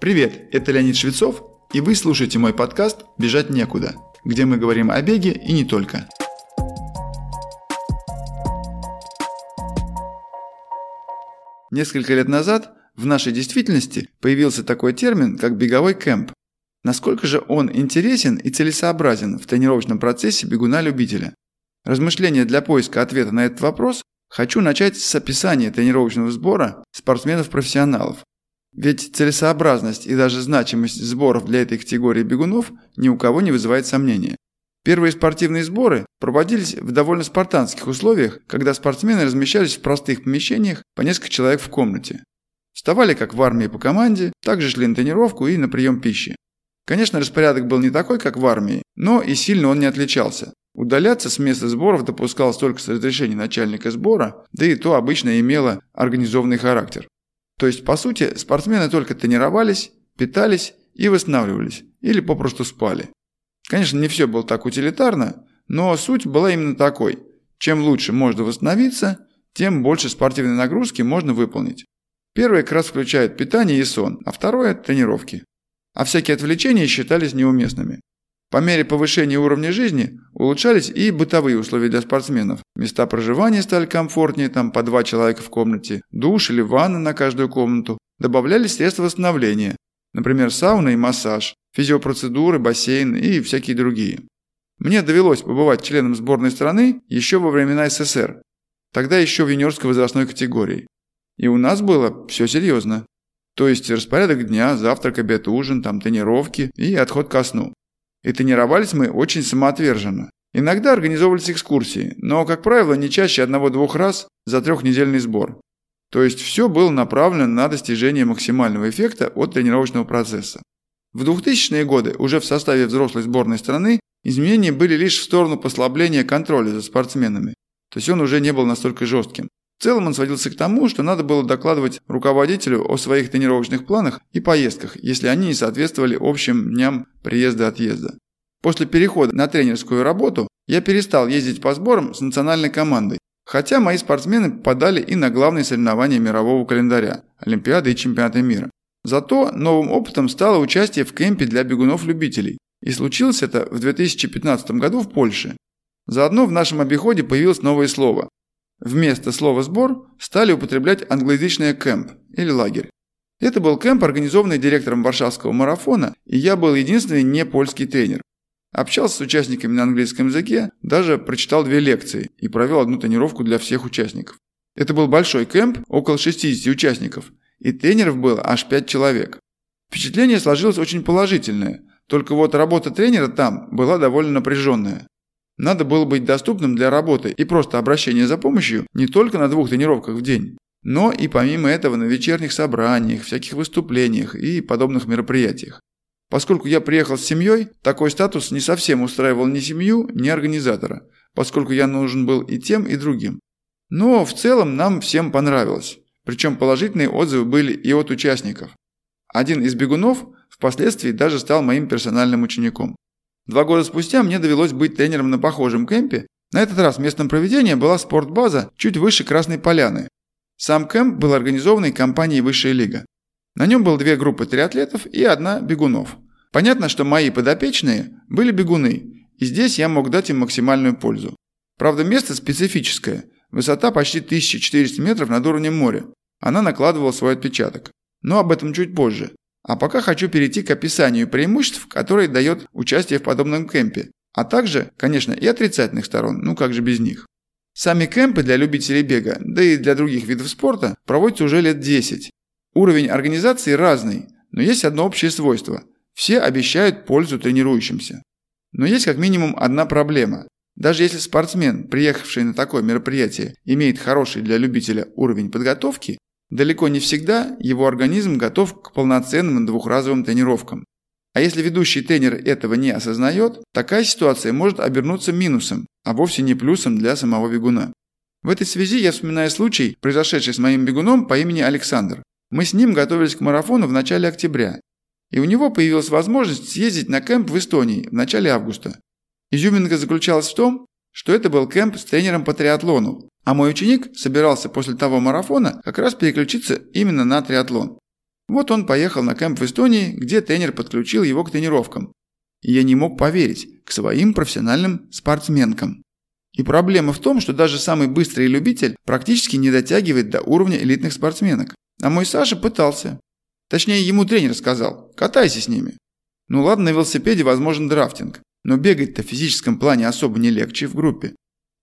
Привет, это Леонид Швецов, и вы слушаете мой подкаст «Бежать некуда», где мы говорим о беге и не только. Несколько лет назад в нашей действительности появился такой термин, как беговой кемп. Насколько же он интересен и целесообразен в тренировочном процессе бегуна-любителя? Размышления для поиска ответа на этот вопрос хочу начать с описания тренировочного сбора спортсменов-профессионалов. Ведь целесообразность и даже значимость сборов для этой категории бегунов ни у кого не вызывает сомнения. Первые спортивные сборы проводились в довольно спартанских условиях, когда спортсмены размещались в простых помещениях по несколько человек в комнате. Вставали как в армии по команде, также шли на тренировку и на прием пищи. Конечно, распорядок был не такой, как в армии, но и сильно он не отличался. Удаляться с места сборов допускалось только с разрешения начальника сбора, да и то обычно имело организованный характер. То есть, по сути, спортсмены только тренировались, питались и восстанавливались, или попросту спали. Конечно, не все было так утилитарно, но суть была именно такой. Чем лучше можно восстановиться, тем больше спортивной нагрузки можно выполнить. Первое как раз включает питание и сон, а второе – тренировки. А всякие отвлечения считались неуместными. По мере повышения уровня жизни улучшались и бытовые условия для спортсменов. Места проживания стали комфортнее, там по два человека в комнате, душ или ванна на каждую комнату. Добавлялись средства восстановления, например, сауна и массаж, физиопроцедуры, бассейн и всякие другие. Мне довелось побывать членом сборной страны еще во времена СССР, тогда еще в юниорской возрастной категории. И у нас было все серьезно. То есть распорядок дня, завтрак, обед, ужин, там тренировки и отход ко сну. И тренировались мы очень самоотверженно. Иногда организовывались экскурсии, но, как правило, не чаще одного-двух раз за трехнедельный сбор. То есть все было направлено на достижение максимального эффекта от тренировочного процесса. В 2000-е годы уже в составе взрослой сборной страны изменения были лишь в сторону послабления контроля за спортсменами. То есть он уже не был настолько жестким. В целом он сводился к тому, что надо было докладывать руководителю о своих тренировочных планах и поездках, если они не соответствовали общим дням приезда-отъезда. После перехода на тренерскую работу я перестал ездить по сборам с национальной командой, хотя мои спортсмены попадали и на главные соревнования мирового календаря – Олимпиады и Чемпионаты мира. Зато новым опытом стало участие в кемпе для бегунов-любителей. И случилось это в 2015 году в Польше. Заодно в нашем обиходе появилось новое слово Вместо слова «сбор» стали употреблять англоязычное «кэмп» или «лагерь». Это был кэмп, организованный директором Варшавского марафона, и я был единственный не польский тренер. Общался с участниками на английском языке, даже прочитал две лекции и провел одну тренировку для всех участников. Это был большой кэмп, около 60 участников, и тренеров было аж 5 человек. Впечатление сложилось очень положительное, только вот работа тренера там была довольно напряженная. Надо было быть доступным для работы и просто обращения за помощью не только на двух тренировках в день, но и помимо этого на вечерних собраниях, всяких выступлениях и подобных мероприятиях. Поскольку я приехал с семьей, такой статус не совсем устраивал ни семью, ни организатора, поскольку я нужен был и тем, и другим. Но в целом нам всем понравилось. Причем положительные отзывы были и от участников. Один из бегунов впоследствии даже стал моим персональным учеником. Два года спустя мне довелось быть тренером на похожем кемпе. На этот раз местом проведения была спортбаза чуть выше Красной Поляны. Сам кемп был организованный компанией «Высшая лига». На нем было две группы триатлетов и одна бегунов. Понятно, что мои подопечные были бегуны, и здесь я мог дать им максимальную пользу. Правда, место специфическое. Высота почти 1400 метров над уровнем моря. Она накладывала свой отпечаток. Но об этом чуть позже. А пока хочу перейти к описанию преимуществ, которые дает участие в подобном кемпе, а также, конечно, и отрицательных сторон, ну как же без них. Сами кемпы для любителей бега, да и для других видов спорта, проводятся уже лет 10. Уровень организации разный, но есть одно общее свойство – все обещают пользу тренирующимся. Но есть как минимум одна проблема. Даже если спортсмен, приехавший на такое мероприятие, имеет хороший для любителя уровень подготовки, Далеко не всегда его организм готов к полноценным двухразовым тренировкам. А если ведущий тренер этого не осознает, такая ситуация может обернуться минусом, а вовсе не плюсом для самого бегуна. В этой связи я вспоминаю случай, произошедший с моим бегуном по имени Александр. Мы с ним готовились к марафону в начале октября. И у него появилась возможность съездить на кемп в Эстонии в начале августа. Изюминка заключалась в том, что это был кемп с тренером по триатлону, а мой ученик собирался после того марафона как раз переключиться именно на триатлон. Вот он поехал на кемп в Эстонии, где тренер подключил его к тренировкам. И я не мог поверить, к своим профессиональным спортсменкам. И проблема в том, что даже самый быстрый любитель практически не дотягивает до уровня элитных спортсменок. А мой Саша пытался. Точнее, ему тренер сказал, катайся с ними. Ну ладно, на велосипеде возможен драфтинг, но бегать-то в физическом плане особо не легче в группе.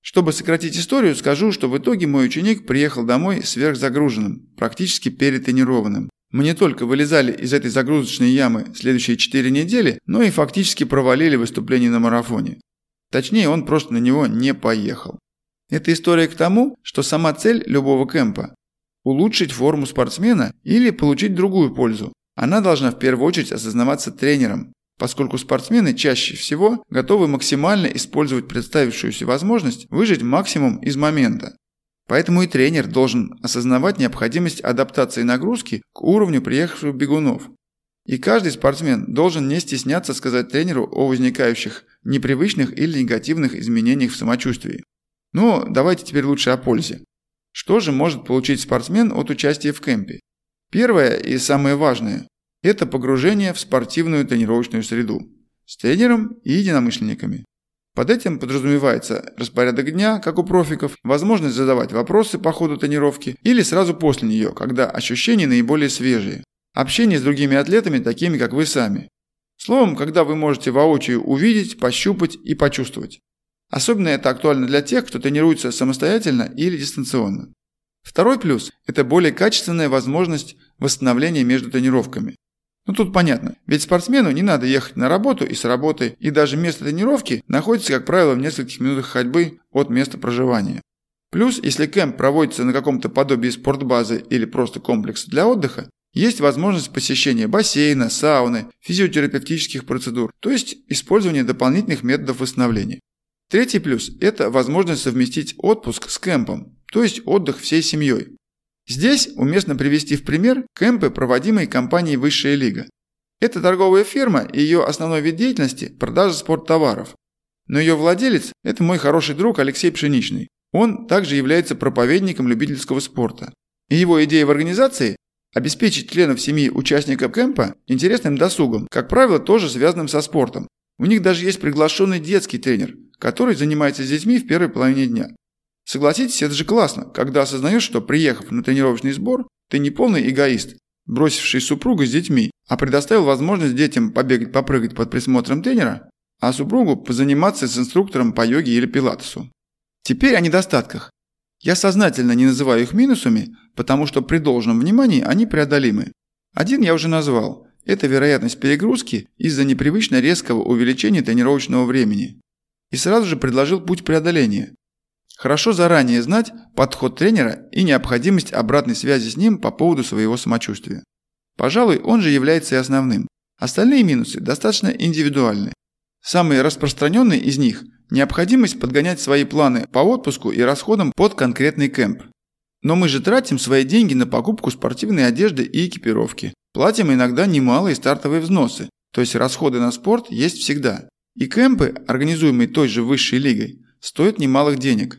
Чтобы сократить историю, скажу, что в итоге мой ученик приехал домой сверхзагруженным, практически перетренированным. Мы не только вылезали из этой загрузочной ямы следующие 4 недели, но и фактически провалили выступление на марафоне. Точнее, он просто на него не поехал. Эта история к тому, что сама цель любого кемпа – улучшить форму спортсмена или получить другую пользу. Она должна в первую очередь осознаваться тренером, поскольку спортсмены чаще всего готовы максимально использовать представившуюся возможность выжить максимум из момента. Поэтому и тренер должен осознавать необходимость адаптации нагрузки к уровню приехавших бегунов. И каждый спортсмен должен не стесняться сказать тренеру о возникающих непривычных или негативных изменениях в самочувствии. Но давайте теперь лучше о пользе. Что же может получить спортсмен от участия в кемпе? Первое и самое важное – это погружение в спортивную тренировочную среду с тренером и единомышленниками. Под этим подразумевается распорядок дня, как у профиков, возможность задавать вопросы по ходу тренировки или сразу после нее, когда ощущения наиболее свежие. Общение с другими атлетами, такими как вы сами. Словом, когда вы можете воочию увидеть, пощупать и почувствовать. Особенно это актуально для тех, кто тренируется самостоятельно или дистанционно. Второй плюс – это более качественная возможность восстановления между тренировками. Ну тут понятно, ведь спортсмену не надо ехать на работу и с работы, и даже место тренировки находится, как правило, в нескольких минутах ходьбы от места проживания. Плюс, если кемп проводится на каком-то подобии спортбазы или просто комплекса для отдыха, есть возможность посещения бассейна, сауны, физиотерапевтических процедур, то есть использование дополнительных методов восстановления. Третий плюс – это возможность совместить отпуск с кемпом, то есть отдых всей семьей. Здесь уместно привести в пример кемпы, проводимые компанией «Высшая лига». Это торговая фирма и ее основной вид деятельности – продажа спорттоваров. Но ее владелец – это мой хороший друг Алексей Пшеничный. Он также является проповедником любительского спорта. И его идея в организации Обеспечить членов семьи участников кемпа интересным досугом, как правило, тоже связанным со спортом. У них даже есть приглашенный детский тренер, который занимается с детьми в первой половине дня. Согласитесь, это же классно, когда осознаешь, что приехав на тренировочный сбор, ты не полный эгоист, бросивший супругу с детьми, а предоставил возможность детям побегать, попрыгать под присмотром тренера, а супругу позаниматься с инструктором по йоге или пилатесу. Теперь о недостатках. Я сознательно не называю их минусами, потому что при должном внимании они преодолимы. Один я уже назвал. Это вероятность перегрузки из-за непривычно резкого увеличения тренировочного времени. И сразу же предложил путь преодоления. Хорошо заранее знать подход тренера и необходимость обратной связи с ним по поводу своего самочувствия. Пожалуй, он же является и основным. Остальные минусы достаточно индивидуальны. Самый распространенный из них – необходимость подгонять свои планы по отпуску и расходам под конкретный кемп. Но мы же тратим свои деньги на покупку спортивной одежды и экипировки. Платим иногда немалые стартовые взносы, то есть расходы на спорт есть всегда. И кемпы, организуемые той же высшей лигой, стоят немалых денег.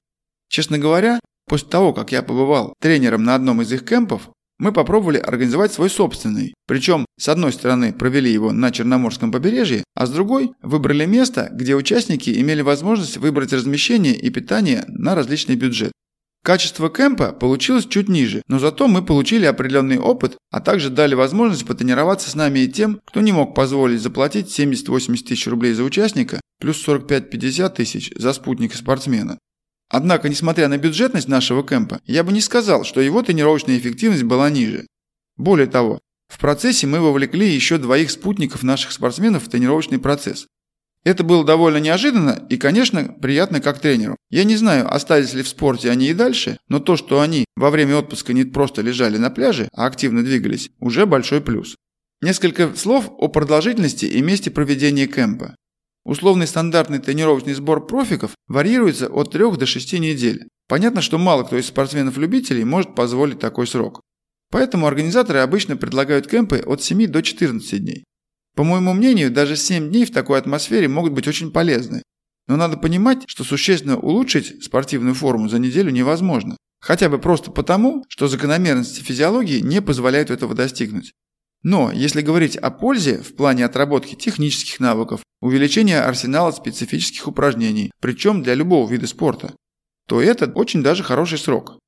Честно говоря, после того, как я побывал тренером на одном из их кемпов, мы попробовали организовать свой собственный. Причем, с одной стороны, провели его на Черноморском побережье, а с другой выбрали место, где участники имели возможность выбрать размещение и питание на различный бюджет. Качество кемпа получилось чуть ниже, но зато мы получили определенный опыт, а также дали возможность потренироваться с нами и тем, кто не мог позволить заплатить 70-80 тысяч рублей за участника, плюс 45-50 тысяч за спутника спортсмена. Однако, несмотря на бюджетность нашего кемпа, я бы не сказал, что его тренировочная эффективность была ниже. Более того, в процессе мы вовлекли еще двоих спутников наших спортсменов в тренировочный процесс. Это было довольно неожиданно и, конечно, приятно как тренеру. Я не знаю, остались ли в спорте они и дальше, но то, что они во время отпуска не просто лежали на пляже, а активно двигались, уже большой плюс. Несколько слов о продолжительности и месте проведения кемпа. Условный стандартный тренировочный сбор профиков варьируется от 3 до 6 недель. Понятно, что мало кто из спортсменов-любителей может позволить такой срок. Поэтому организаторы обычно предлагают кемпы от 7 до 14 дней. По моему мнению, даже 7 дней в такой атмосфере могут быть очень полезны. Но надо понимать, что существенно улучшить спортивную форму за неделю невозможно. Хотя бы просто потому, что закономерности физиологии не позволяют этого достигнуть. Но если говорить о пользе в плане отработки технических навыков, увеличения арсенала специфических упражнений, причем для любого вида спорта, то это очень даже хороший срок.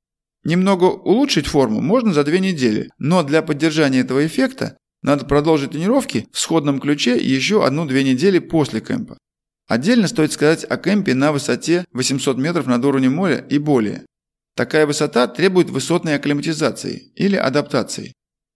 Немного улучшить форму можно за две недели, но для поддержания этого эффекта надо продолжить тренировки в сходном ключе еще одну-две недели после кемпа. Отдельно стоит сказать о кемпе на высоте 800 метров над уровнем моря и более. Такая высота требует высотной акклиматизации или адаптации.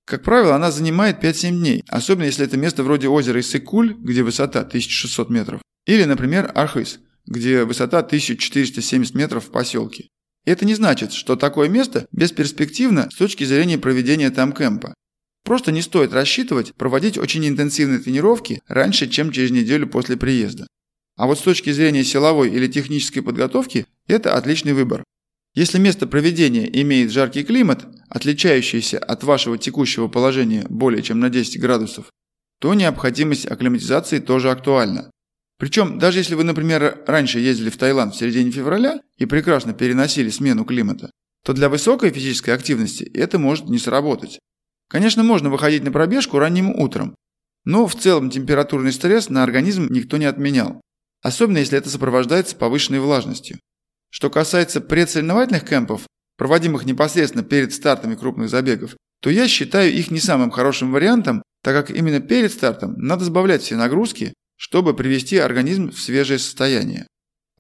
Как правило, она занимает 5-7 дней, особенно если это место вроде озера Иссык-Куль, где высота 1600 метров, или, например, Архыз, где высота 1470 метров в поселке. Это не значит, что такое место бесперспективно с точки зрения проведения там кемпа. Просто не стоит рассчитывать проводить очень интенсивные тренировки раньше, чем через неделю после приезда. А вот с точки зрения силовой или технической подготовки это отличный выбор. Если место проведения имеет жаркий климат, отличающийся от вашего текущего положения более чем на 10 градусов, то необходимость акклиматизации тоже актуальна. Причем, даже если вы, например, раньше ездили в Таиланд в середине февраля и прекрасно переносили смену климата, то для высокой физической активности это может не сработать. Конечно, можно выходить на пробежку ранним утром, но в целом температурный стресс на организм никто не отменял, особенно если это сопровождается повышенной влажностью. Что касается предсоревновательных кемпов, проводимых непосредственно перед стартами крупных забегов, то я считаю их не самым хорошим вариантом, так как именно перед стартом надо сбавлять все нагрузки, чтобы привести организм в свежее состояние.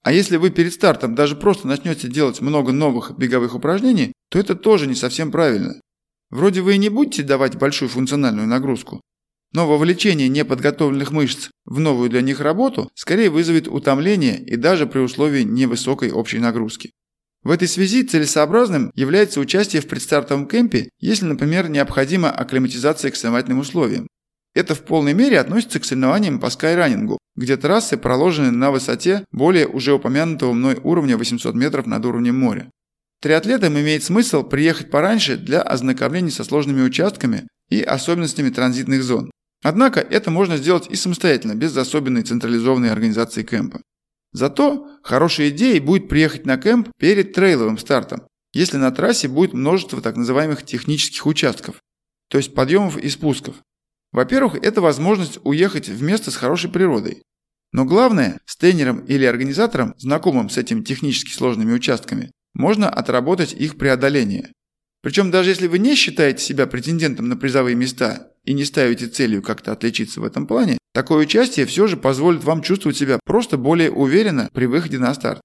А если вы перед стартом даже просто начнете делать много новых беговых упражнений, то это тоже не совсем правильно. Вроде вы и не будете давать большую функциональную нагрузку, но вовлечение неподготовленных мышц в новую для них работу скорее вызовет утомление и даже при условии невысокой общей нагрузки. В этой связи целесообразным является участие в предстартовом кемпе, если, например, необходима акклиматизация к соревновательным условиям. Это в полной мере относится к соревнованиям по скайранингу, где трассы проложены на высоте более уже упомянутого мной уровня 800 метров над уровнем моря. Триатлетам имеет смысл приехать пораньше для ознакомления со сложными участками и особенностями транзитных зон. Однако это можно сделать и самостоятельно, без особенной централизованной организации кемпа. Зато хорошей идеей будет приехать на кемп перед трейловым стартом, если на трассе будет множество так называемых технических участков, то есть подъемов и спусков. Во-первых, это возможность уехать в место с хорошей природой. Но главное, с тренером или организатором, знакомым с этими технически сложными участками, можно отработать их преодоление. Причем даже если вы не считаете себя претендентом на призовые места и не ставите целью как-то отличиться в этом плане, такое участие все же позволит вам чувствовать себя просто более уверенно при выходе на старт.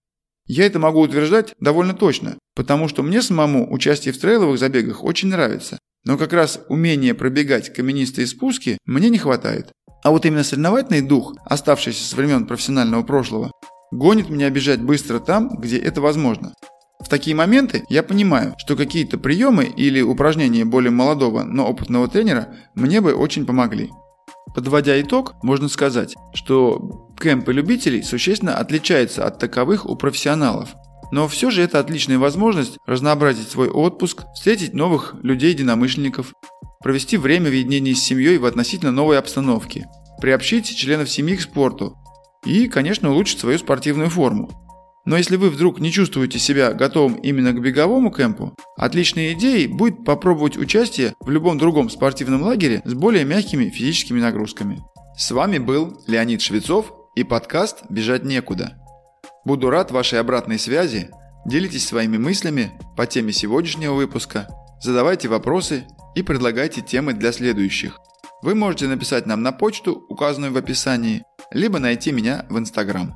Я это могу утверждать довольно точно, потому что мне самому участие в трейловых забегах очень нравится. Но как раз умение пробегать каменистые спуски мне не хватает. А вот именно соревновательный дух, оставшийся с времен профессионального прошлого, гонит меня бежать быстро там, где это возможно. В такие моменты я понимаю, что какие-то приемы или упражнения более молодого, но опытного тренера мне бы очень помогли. Подводя итог, можно сказать, что кемпы любителей существенно отличаются от таковых у профессионалов. Но все же это отличная возможность разнообразить свой отпуск, встретить новых людей-единомышленников, провести время в единении с семьей в относительно новой обстановке, приобщить членов семьи к спорту и, конечно, улучшить свою спортивную форму. Но если вы вдруг не чувствуете себя готовым именно к беговому кемпу, отличной идеей будет попробовать участие в любом другом спортивном лагере с более мягкими физическими нагрузками. С вами был Леонид Швецов и подкаст «Бежать некуда». Буду рад вашей обратной связи. Делитесь своими мыслями по теме сегодняшнего выпуска, задавайте вопросы и предлагайте темы для следующих. Вы можете написать нам на почту, указанную в описании, либо найти меня в Инстаграм.